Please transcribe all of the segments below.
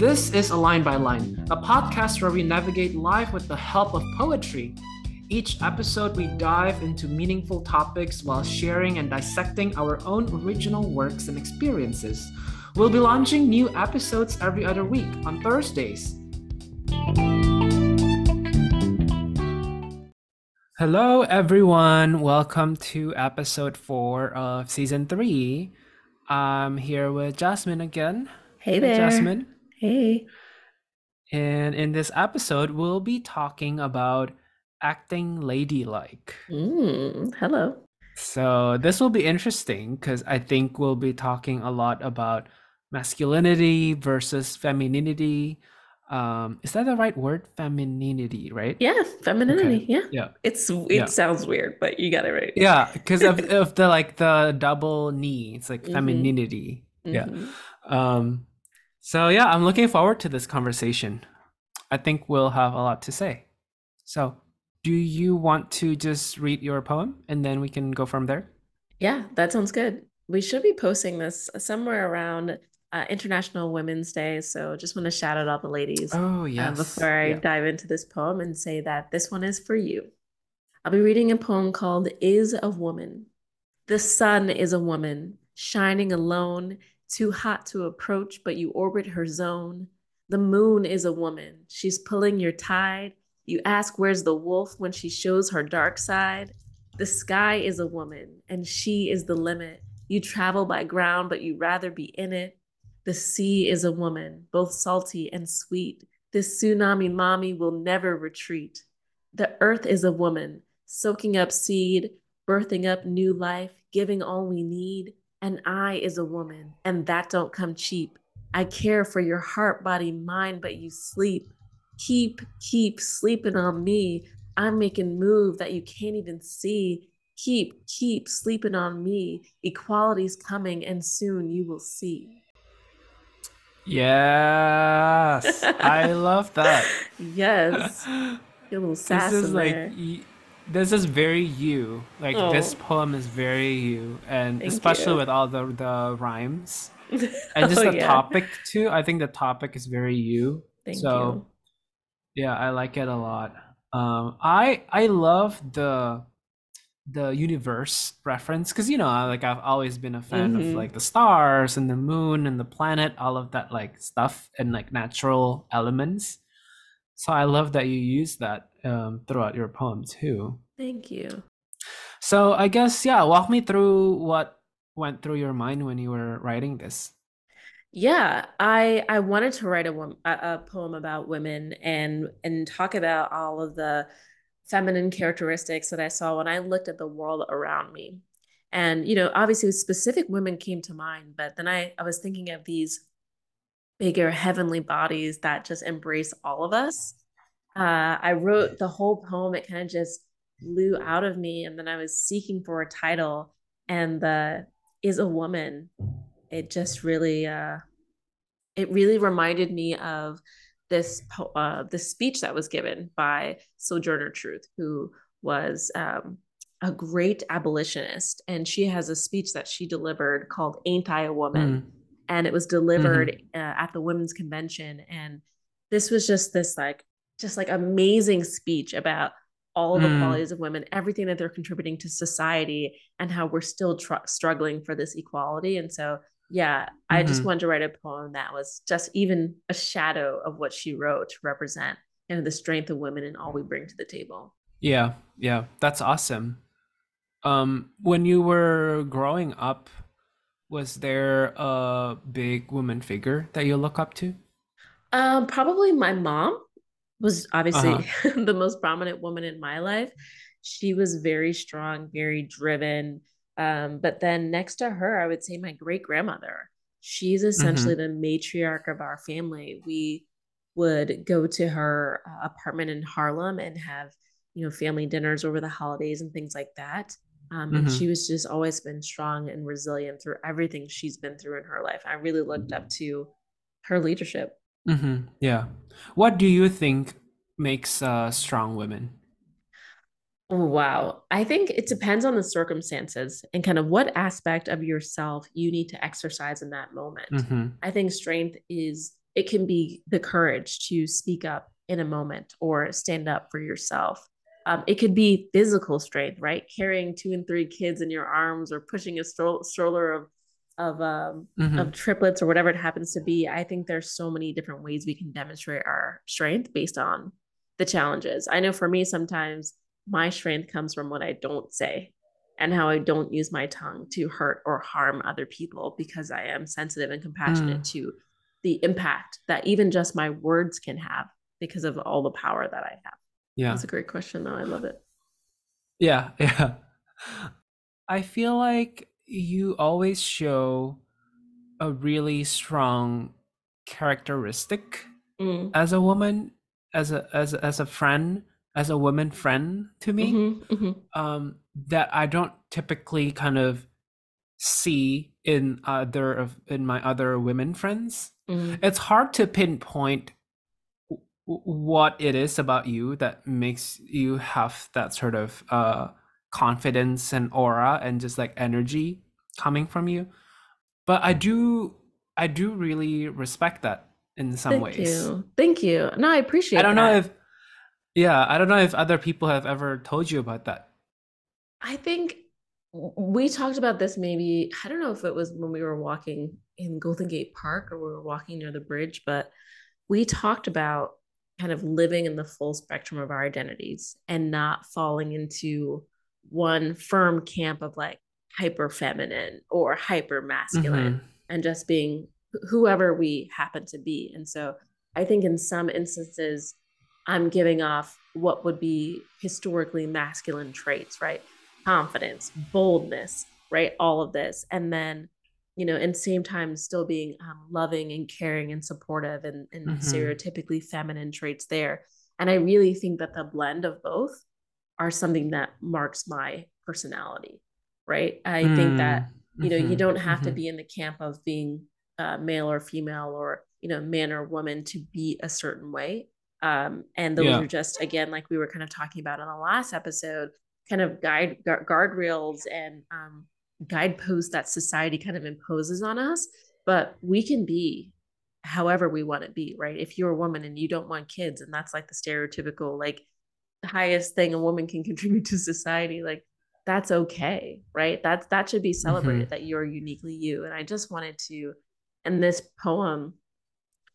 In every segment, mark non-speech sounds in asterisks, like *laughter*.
This is A Line by Line, a podcast where we navigate life with the help of poetry. Each episode, we dive into meaningful topics while sharing and dissecting our own original works and experiences. We'll be launching new episodes every other week on Thursdays. Hello, everyone. Welcome to episode four of season three. I'm here with Jasmine again. Hey there. Jasmine. Hey. And in this episode, we'll be talking about acting ladylike. Mm, hello. So, this will be interesting because I think we'll be talking a lot about masculinity versus femininity. Um, is that the right word? Femininity, right? Yeah, femininity. Yeah. Yeah. It's it Yeah. sounds weird, but you got it right. Yeah, because of, *laughs* of the like the double knee. It's like Mhm. femininity. Yeah. Mhm. Um, so yeah, I'm looking forward to this conversation. I think we'll have a lot to say. So, do you want to just read your poem and then we can go from there? Yeah, that sounds good. We should be posting this somewhere around uh, International Women's Day. So just want to shout out all the ladies Oh, uh, yes. before I dive into this poem and say that this one is for you. I'll be reading a poem called Is a Woman. The sun is a woman, shining alone, too hot to approach, but you orbit her zone. The moon is a woman, she's pulling your tide. You ask, Where's the wolf when she shows her dark side? The sky is a woman, and she is the limit. You travel by ground, but you'd rather be in it. The sea is a woman, both salty and sweet. This tsunami mommy will never retreat. The earth is a woman, soaking up seed, birthing up new life, giving all we need. And I is a woman, and that don't come cheap. I care for your heart, body, mind, but you sleep. Keep, keep sleeping on me. I'm making move that you can't even see. Keep, keep sleeping on me. Equality's coming, and soon you will see. Yes. I love that. *laughs* Yes. *laughs* A little This sass is like there. This is very you. Like this Oh. poem is very you and Thank especially you. with all the the rhymes *laughs* and just Oh, the yeah. topic too. I think the topic is very you. Thank so Yeah, I like it a lot. Um, I I love the the universe reference because you know, like I've always been a fan of Mhm. like the stars and the moon and the planet, all of that like stuff and like natural elements. So I love that you use that um, throughout your poem too. Thank you. So I guess yeah, walk me through what went through your mind when you were writing this. Yeah, I I wanted to write a, a poem about women and and talk about all of the feminine characteristics that I saw when I looked at the world around me. And you know, obviously specific women came to mind, but then I I was thinking of these bigger heavenly bodies that just embrace all of us. Uh, I wrote the whole poem, it kind of just blew out of me. And then I was seeking for a title, and the is a woman. It just really, uh, it really reminded me of this po- uh, this speech that was given by Sojourner Truth, who was um, a great abolitionist, and she has a speech that she delivered called "Ain't I a Woman." Mm. and it was delivered uh, at the women's convention and this was just this like just like amazing speech about all the Mm. qualities of women everything that they're contributing to society and how we're still tr- struggling for this equality and so yeah i just Mhm. wanted to write a poem that was just even a shadow of what she wrote to represent you know the strength of women and all we bring to the table Yeah, yeah, that's awesome. Um, when you were growing up, was there a big woman figure that you look up to? Um, probably my mom was obviously Uh-huh. *laughs* the most prominent woman in my life. She was very strong, very driven. Um, but then next to her, I would say my great grandmother. She's essentially the matriarch of our family. We would go to her uh, apartment in Harlem and have, you know, family dinners over the holidays and things like that. Um, and Mhm. she was just always been strong and resilient through everything she's been through in her life. I really looked up to her leadership. Mm-hmm. Yeah. What do you think makes uh, strong women? Wow. I think it depends on the circumstances and kind of what aspect of yourself you need to exercise in that moment. Mm-hmm. I think strength is it can be the courage to speak up in a moment or stand up for yourself. Um, it could be physical strength, right? Carrying two and three kids in your arms or pushing a stroll- stroller of of um, mm-hmm. of triplets or whatever it happens to be. I think there's so many different ways we can demonstrate our strength based on the challenges. I know for me, sometimes my strength comes from what I don't say and how I don't use my tongue to hurt or harm other people because I am sensitive and compassionate mm. to the impact that even just my words can have because of all the power that I have. Yeah. That's a great question though. I love it. Yeah, *laughs* yeah. I feel like you always show a really strong characteristic mm. as a woman, as a as as a friend, as a woman friend to me. Mm-hmm, mm-hmm. Um, that I don't typically kind of see in other of in my other women friends. Mm. It's hard to pinpoint what it is about you that makes you have that sort of uh, confidence and aura and just like energy coming from you. But I do I do really respect that in some ways. Thank ways. You. Thank you. No, I appreciate I don't that. know if yeah, I don't know if other people have ever told you about that. I think we talked about this maybe, I don't know if it was when we were walking in Golden Gate Park or we were walking near the bridge, but we talked about kind of living in the full spectrum of our identities and not falling into one firm camp of like hyper feminine or hyper masculine mm-hmm. and just being whoever we happen to be. And so I think in some instances, I'm giving off what would be historically masculine traits, right? confidence, boldness, right? All of this. And then, you know, and same time still being um, loving and caring and supportive and, and mm-hmm. stereotypically feminine traits there. And I really think that the blend of both are something that marks my personality, right? I mm-hmm. think that, mm, you know, mm-hmm. you don't have to mm-hmm. be in the camp of being uh, male or female or, you know, man or woman to be a certain way. Um, and those yeah. are just, again, like we were kind of talking about in the last episode, kind of guide guardrails and um, guideposts that society kind of imposes on us but we can be however we want to be right if you're a woman and you don't want kids and that's like the stereotypical like highest thing a woman can *laughs* contribute to society like that's okay right that's that should be celebrated mm-hmm. that you're uniquely you and i just wanted to and this poem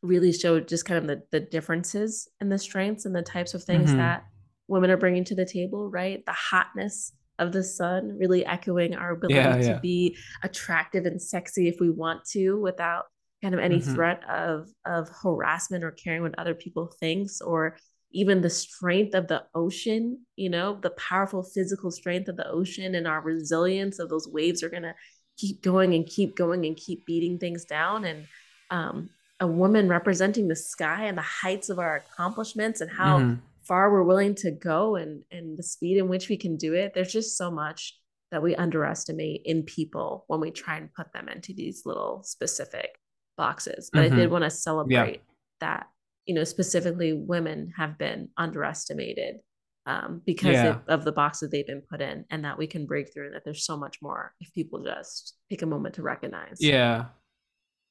really showed just kind of the, the differences and the strengths and the types of things mm-hmm. that women are bringing to the table, right? The hotness of the sun, really echoing our ability yeah, yeah. to be attractive and sexy if we want to without kind of any mm-hmm. threat of of harassment or caring what other people thinks or even the strength of the ocean you know the powerful physical strength of the ocean and our resilience of those waves are going to keep going and keep going and keep beating things down and um, a woman representing the sky and the heights of our accomplishments and how mm-hmm far we're willing to go and and the speed in which we can do it there's just so much that we underestimate in people when we try and put them into these little specific boxes but mm-hmm. i did want to celebrate yeah. that you know specifically women have been underestimated um, because yeah. of the boxes they've been put in and that we can break through and that there's so much more if people just take a moment to recognize. Yeah.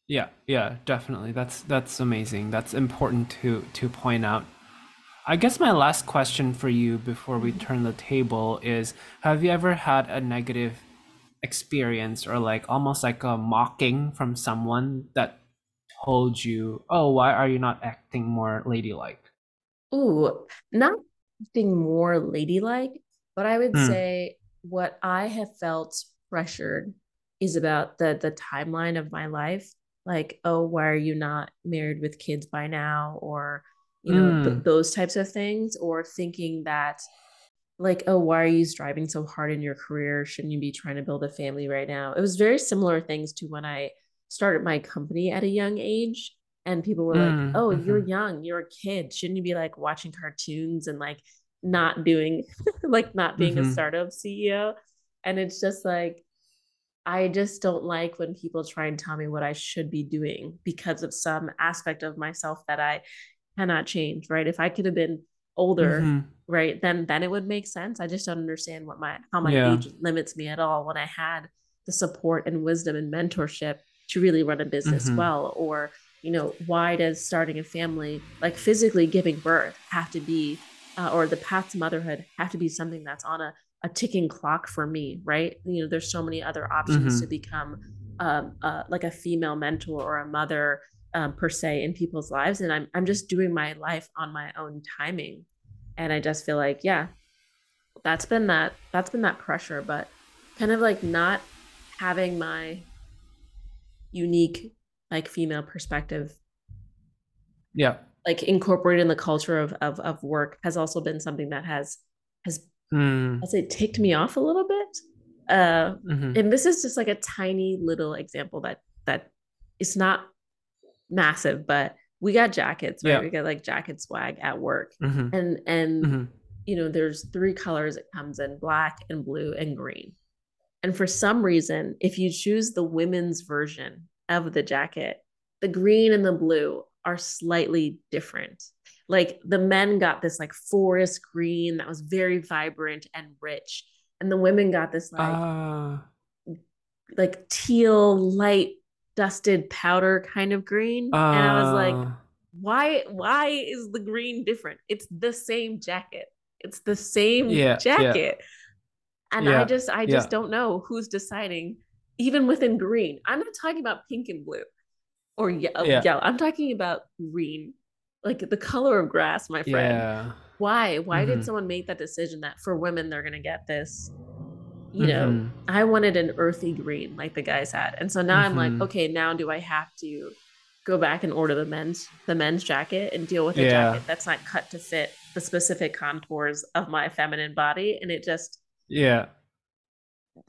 Yeah yeah definitely. That's that's amazing. That's important to to point out. I guess my last question for you before we turn the table is have you ever had a negative experience or like almost like a mocking from someone that told you, "Oh, why are you not acting more ladylike?" Ooh, not acting more ladylike, but I would mm. say what I have felt pressured is about the the timeline of my life. Like, oh, why are you not married with kids by now? Or you know, mm. th- those types of things, or thinking that, like, oh, why are you striving so hard in your career? Shouldn't you be trying to build a family right now? It was very similar things to when I started my company at a young age. And people were mm. like, oh, mm-hmm. you're young, you're a kid. Shouldn't you be like watching cartoons and like not doing, *laughs* like, not being mm-hmm. a startup CEO? And it's just like, I just don't like when people try and tell me what I should be doing because of some aspect of myself that I cannot change, right? If I could have been older, mm-hmm. right, then then it would make sense. I just don't understand what my how my yeah. age limits me at all when I had the support and wisdom and mentorship to really run a business mm-hmm. well or you know, why does starting a family, like physically giving birth, have to be, uh, or the path to motherhood have to be something that's on a, a ticking clock for me, right? You know, there's so many other options Mhm. to become um, uh, like a female mentor or a mother um, per se in people's lives, and I'm I'm just doing my life on my own timing, and I just feel like yeah, that's been that that's been that pressure, but kind of like not having my unique like female perspective Yeah. like incorporated in the culture of of, of work has also been something that has has Mm, I'll say ticked me off a little bit. Uh mhm. and this is just like a tiny little example that that it's not massive, but we got jackets, right? Yeah. We got like jacket swag at work. Mhm. And and Mhm. you know, there's three colors it comes in black and blue and green. And for some reason, if you choose the women's version of the jacket, the green and the blue are slightly different. Like the men got this like forest green that was very vibrant and rich. And the women got this like Ah, like teal light dusted powder kind of green. and I was like, ah, why why is the green different it's the same jacket it's the same Yeah, yeah. And i just i just yeah. don't know who's deciding even within green i'm not talking about pink and blue or yellow, Yeah. yellow. i'm talking about green like the color of grass my friend yeah. why why Mhm. did someone make that decision that for women they're going to get this you know Mhm. i wanted an earthy green like the guys had and so now i'm like Mhm. okay now do i have to go back and order the men's the men's jacket and deal with a Yeah. jacket that's not cut to fit the specific contours of my feminine body and it just Yeah.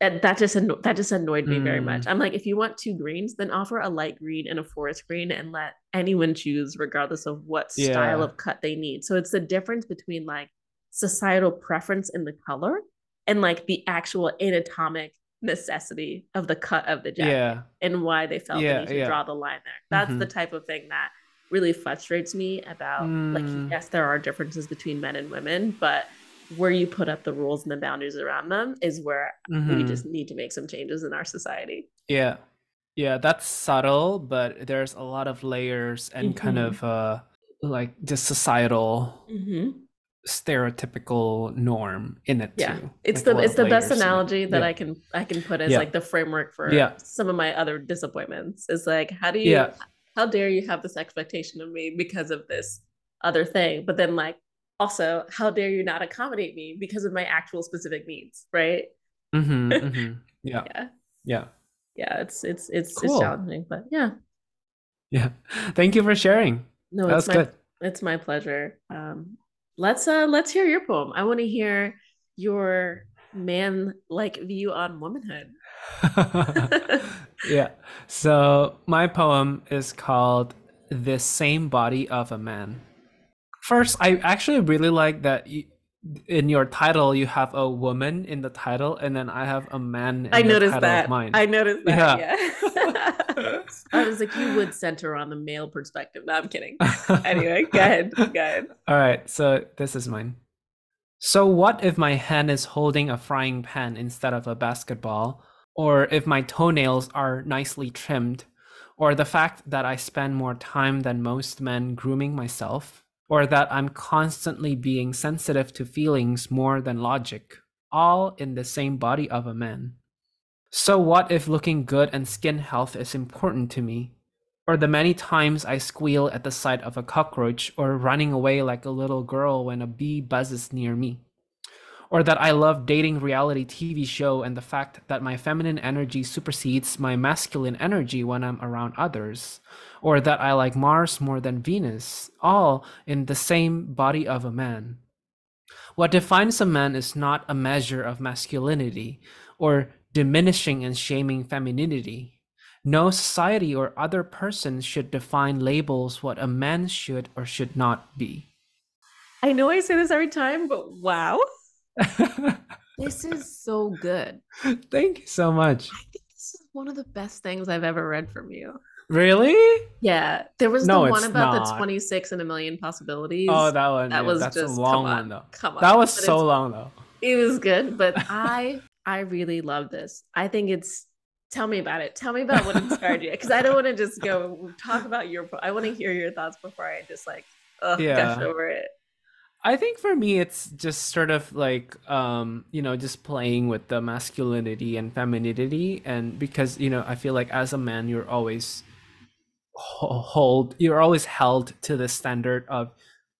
and that just anno- that just annoyed me very Mm. much i'm like if you want two greens then offer a light green and a forest green and let anyone choose regardless of what style of cut they need so it's the difference between like societal preference in the color and like the actual anatomic necessity of the cut of the jacket Yeah. and why they felt Yeah, the need to yeah. draw the line there. That's the Mhm. type of thing that really frustrates me about like Mm. yes, there are differences between men and women, but where you put up the rules and the boundaries around them is where we Mhm. just need to make some changes in our society. Yeah. Yeah, that's subtle, but there's a lot of layers and kind Mhm. of uh like just societal Mm-hmm. stereotypical norm in it Yeah, too. it's Like the it's the best analogy that Yeah. I can I can put as Yeah. like the framework for Yeah. some of my other disappointments. Is like how do you how dare you have this expectation of me because of this other thing, but then like also how dare you not accommodate me because of my actual specific needs, right? Mhm. *laughs* mhm. Yeah. Yeah, Yeah. yeah, it's it's it's it's challenging, but yeah, Yeah. Thank you for sharing. no, That it's my good. it's my pleasure. Um, let's uh let's hear your poem. I want to hear your man like view on womanhood. *laughs* yeah. So my poem is called "The Same Body of a Man." First, I actually really like that you, in your title you have a woman in the title, and then I have a man in I the noticed title that. of mine. I noticed that. Yeah. Yeah. *laughs* I was like, you would center on the male perspective. No, I'm kidding. Anyway, go ahead. Go *laughs* ahead. All right, so this is mine. So, what if my hand is holding a frying pan instead of a basketball? Or if my toenails are nicely trimmed? Or the fact that I spend more time than most men grooming myself? Or that I'm constantly being sensitive to feelings more than logic? All in the same body of a man. So, what if looking good and skin health is important to me? Or the many times I squeal at the sight of a cockroach, or running away like a little girl when a bee buzzes near me. Or that I love dating reality TV show and the fact that my feminine energy supersedes my masculine energy when I'm around others. Or that I like Mars more than Venus, all in the same body of a man. What defines a man is not a measure of masculinity or diminishing and shaming femininity. No society or other person should define labels what a man should or should not be. I know I say this every time, but wow. *laughs* This is so good. Thank you so much. I think this is one of the best things I've ever read from you. Really? Yeah. There was No, the one about not. the 26 and a million possibilities. Oh, that one. that yeah, was that's just a long come on, one though. Come on. That was But so long though. It was good, but *laughs* I I really love this. I think it's Tell me about it. Tell me about what inspired you. Because I don't want to just go talk about your. I want to hear your thoughts before I just like, oh, yeah. gush over it. I think for me, it's just sort of like, um, you know, just playing with the masculinity and femininity. And because, you know, I feel like as a man, you're always hold, you're always held to the standard of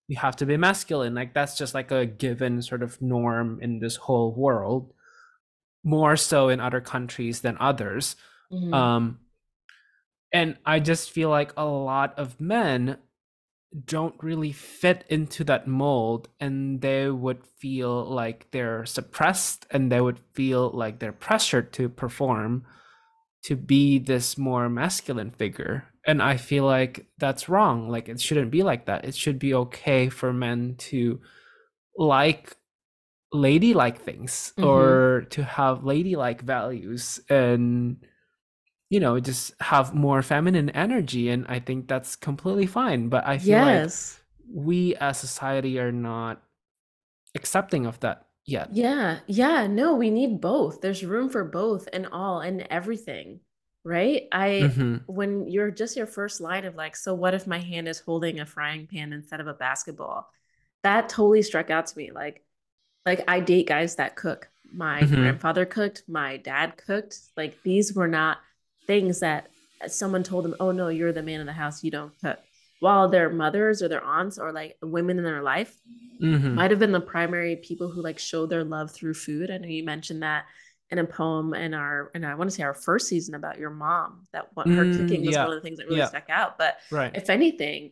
you have to be masculine. Like that's just like a given sort of norm in this whole world, more so in other countries than others. Mm-hmm. Um, and I just feel like a lot of men don't really fit into that mold and they would feel like they're suppressed and they would feel like they're pressured to perform to be this more masculine figure. And i feel like that's wrong. Like it shouldn't be like that. It should be okay for men to like ladylike things mm-hmm. or to have ladylike values and you know just have more feminine energy and i think that's completely fine but i feel yes. like we as society are not accepting of that yet yeah yeah no we need both there's room for both and all and everything right i mm-hmm. when you're just your first line of like so what if my hand is holding a frying pan instead of a basketball that totally struck out to me like like i date guys that cook my mm-hmm. grandfather cooked my dad cooked like these were not things that someone told them, oh no, you're the man of the house, you don't cook. While their mothers or their aunts or like women in their life mm-hmm. might have been the primary people who like showed their love through food. I know you mentioned that in a poem in our and I want to say our first season about your mom that what her mm, cooking was yeah. one of the things that really yeah. stuck out. But right. if anything,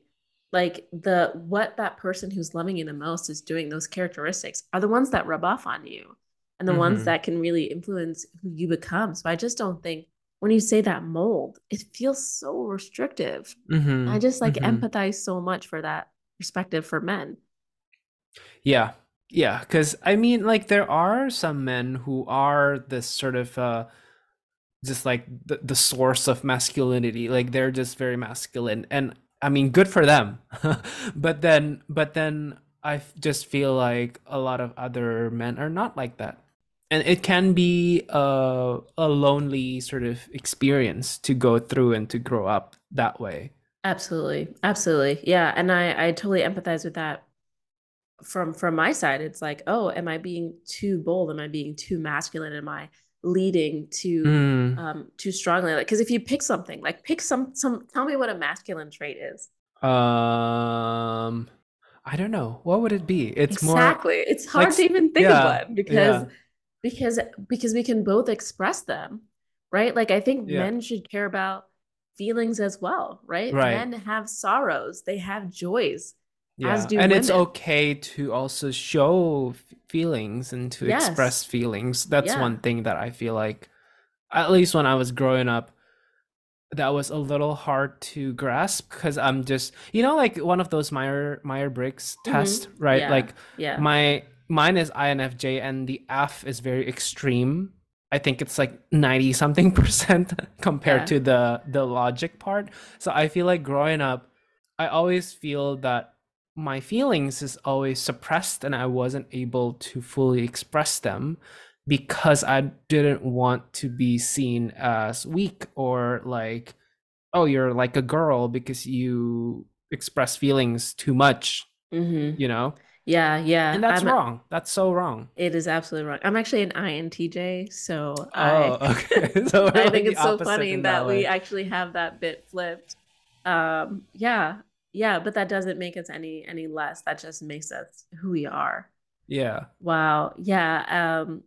like the what that person who's loving you the most is doing, those characteristics are the ones that rub off on you and the mm-hmm. ones that can really influence who you become. So I just don't think when you say that mold, it feels so restrictive. Mm-hmm. I just like mm-hmm. empathize so much for that perspective for men. Yeah. Yeah. Cause I mean, like, there are some men who are this sort of, uh, just like the, the source of masculinity. Like, they're just very masculine. And I mean, good for them. *laughs* but then, but then I just feel like a lot of other men are not like that and it can be a, a lonely sort of experience to go through and to grow up that way. Absolutely. Absolutely. Yeah. And i i totally empathize with that from from my side. It's like oh am i being too bold? Am i being too masculine? Am i leading to mm. um too strongly like because if you pick something like pick some some tell me what a masculine trait is. Um i don't know. What would it be? It's exactly. more exactly. It's hard like, to even think yeah, of one because yeah because because we can both express them right like i think yeah. men should care about feelings as well right, right. men have sorrows they have joys yeah. and women. it's okay to also show feelings and to yes. express feelings that's yeah. one thing that i feel like at least when i was growing up that was a little hard to grasp because i'm just you know like one of those meyer Myers-Briggs mm-hmm. test right yeah. like yeah my mine is INFJ and the F is very extreme. I think it's like 90 something *laughs* percent compared yeah. to the the logic part. So I feel like growing up I always feel that my feelings is always suppressed and I wasn't able to fully express them because I didn't want to be seen as weak or like oh you're like a girl because you express feelings too much. Mm-hmm. You know? Yeah, yeah. And that's I'm, wrong. That's so wrong. It is absolutely wrong. I'm actually an INTJ, so oh, I, *laughs* okay. so I think it's so funny that, that we actually have that bit flipped. Um, yeah, yeah, but that doesn't make us any any less. That just makes us who we are. Yeah. Wow. Yeah. Um,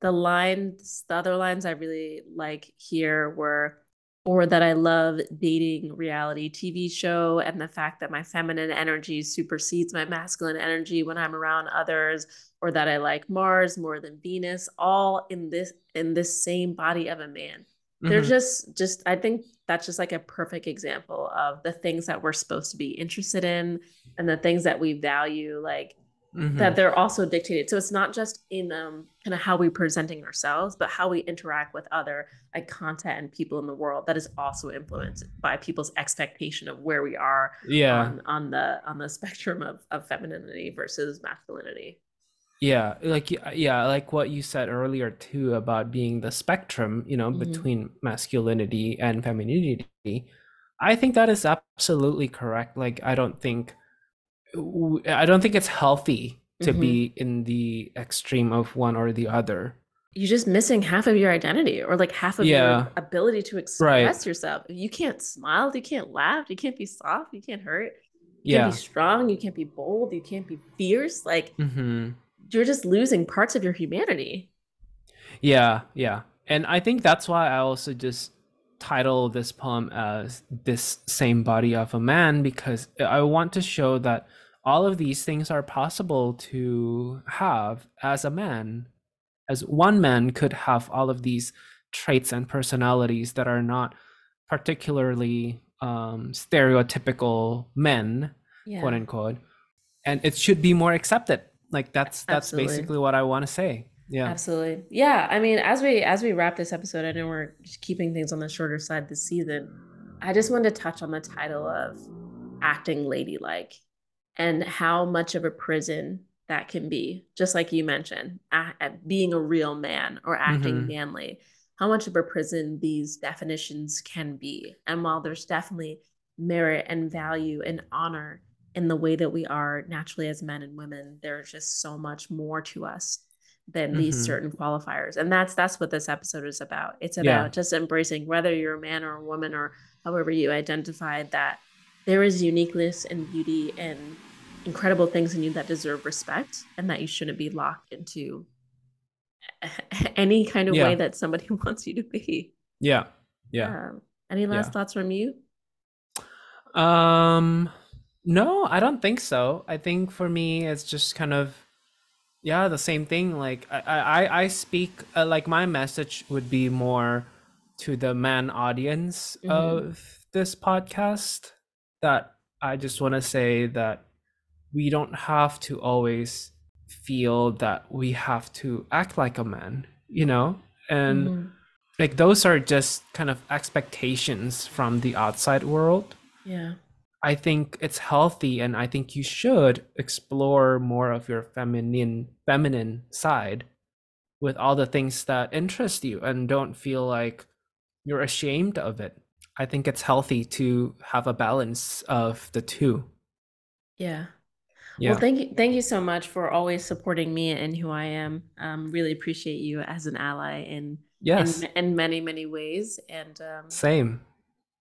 the lines, the other lines I really like here were or that I love dating reality TV show and the fact that my feminine energy supersedes my masculine energy when I'm around others or that I like Mars more than Venus all in this in this same body of a man. Mm-hmm. They're just just I think that's just like a perfect example of the things that we're supposed to be interested in and the things that we value like mm-hmm. that they're also dictated. So it's not just in um, kind of how we presenting ourselves, but how we interact with other like content and people in the world that is also influenced by people's expectation of where we are yeah. on, on the on the *laughs* spectrum of, of femininity versus masculinity. Yeah, like yeah, like what you said earlier too about being the spectrum, you know, Mhm. between masculinity and femininity. I think that is absolutely correct. Like I don't think I don't think it's healthy to Mhm. be in the extreme of one or the other. You're just missing half of your identity or like half of Yeah. your ability to Right. express yourself. You can't smile, you can't laugh, you can't be soft, you can't hurt, you Yeah. can't be strong, you can't be bold, you can't be fierce. Like Mm-hmm. you're just losing parts of your humanity. Yeah, yeah. And I think that's why I also just title this poem as This Same Body of a Man because I want to show that all of these things are possible to have as a man. As one man could have all of these traits and personalities that are not particularly um, stereotypical men, Yeah. quote unquote. And it should be more accepted. Like that's that's Absolutely. basically what I want to say. Yeah. Absolutely. Yeah. I mean, as we as we wrap this episode, I know we're just keeping things on the shorter side this season. I just wanted to touch on the title of acting ladylike and how much of a prison that can be. Just like you mentioned, a- a- being a real man or acting Mhm. manly. How much of a prison these definitions can be. And while there's definitely merit and value and honor in the way that we are naturally as men and women, there's just so much more to us than these Mhm. certain qualifiers and that's that's what this episode is about it's about Yeah. just embracing whether you're a man or a woman or however you identify that there is uniqueness and beauty and incredible things in you that deserve respect and that you shouldn't be locked into *laughs* any kind of Yeah. way that somebody *laughs* wants you to be Yeah. Yeah. um, any last Yeah. thoughts from you Um no, I don't think so. I think for me it's just kind of yeah, the same thing. Like I I I speak uh, like my message would be more to the man audience Mhm. of this podcast that I just want to say that we don't have to always feel that we have to act like a man, you know? And Mhm. like those are just kind of expectations from the outside world. yeah I think it's healthy and I think you should explore more of your feminine feminine side with all the things that interest you and don't feel like you're ashamed of it. I think it's healthy to have a balance of the two. yeah Yeah. Well, thank you, thank you so much for always supporting me and who I am. Um, really appreciate you as an ally in yes. in, in many many ways, and um, Same.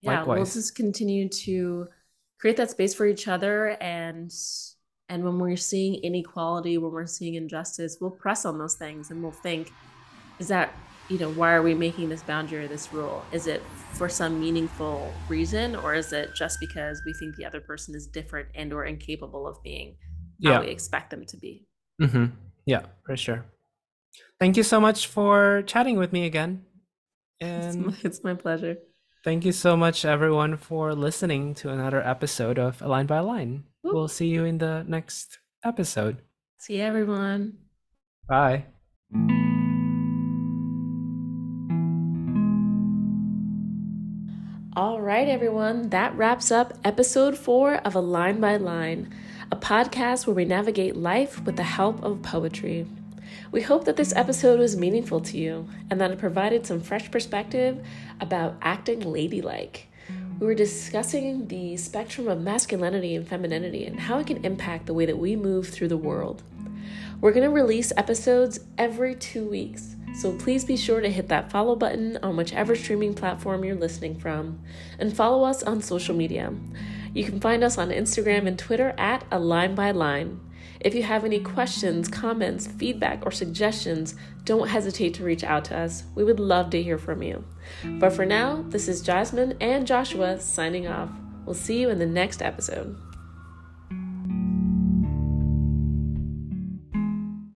yeah, we'll just continue to create that space for each other, and and when we're seeing inequality, when we're seeing injustice, we'll press on those things, and we'll think, is that you know why are we making this boundary or this rule? Is it for some meaningful reason, or is it just because we think the other person is different and or incapable of being how Yeah. we expect them to be? Mm-hmm. Yeah, for sure. Thank you so much for chatting with me again. It's And my, it's my pleasure. Thank you so much, everyone, for listening to another episode of Line by Line. Woo. We'll see you in the next episode. See everyone. Bye. All right, everyone. That wraps up episode four of A Line by Line, a podcast where we navigate life with the help of poetry. We hope that this episode was meaningful to you and that it provided some fresh perspective about acting ladylike. We were discussing the spectrum of masculinity and femininity and how it can impact the way that we move through the world. We're going to release episodes every two weeks, so please be sure to hit that follow button on whichever streaming platform you're listening from, and follow us on social media. You can find us on Instagram and Twitter at a line by line. If you have any questions, comments, feedback, or suggestions, don't hesitate to reach out to us. We would love to hear from you. But for now, this is Jasmine and Joshua signing off. We'll see you in the next episode.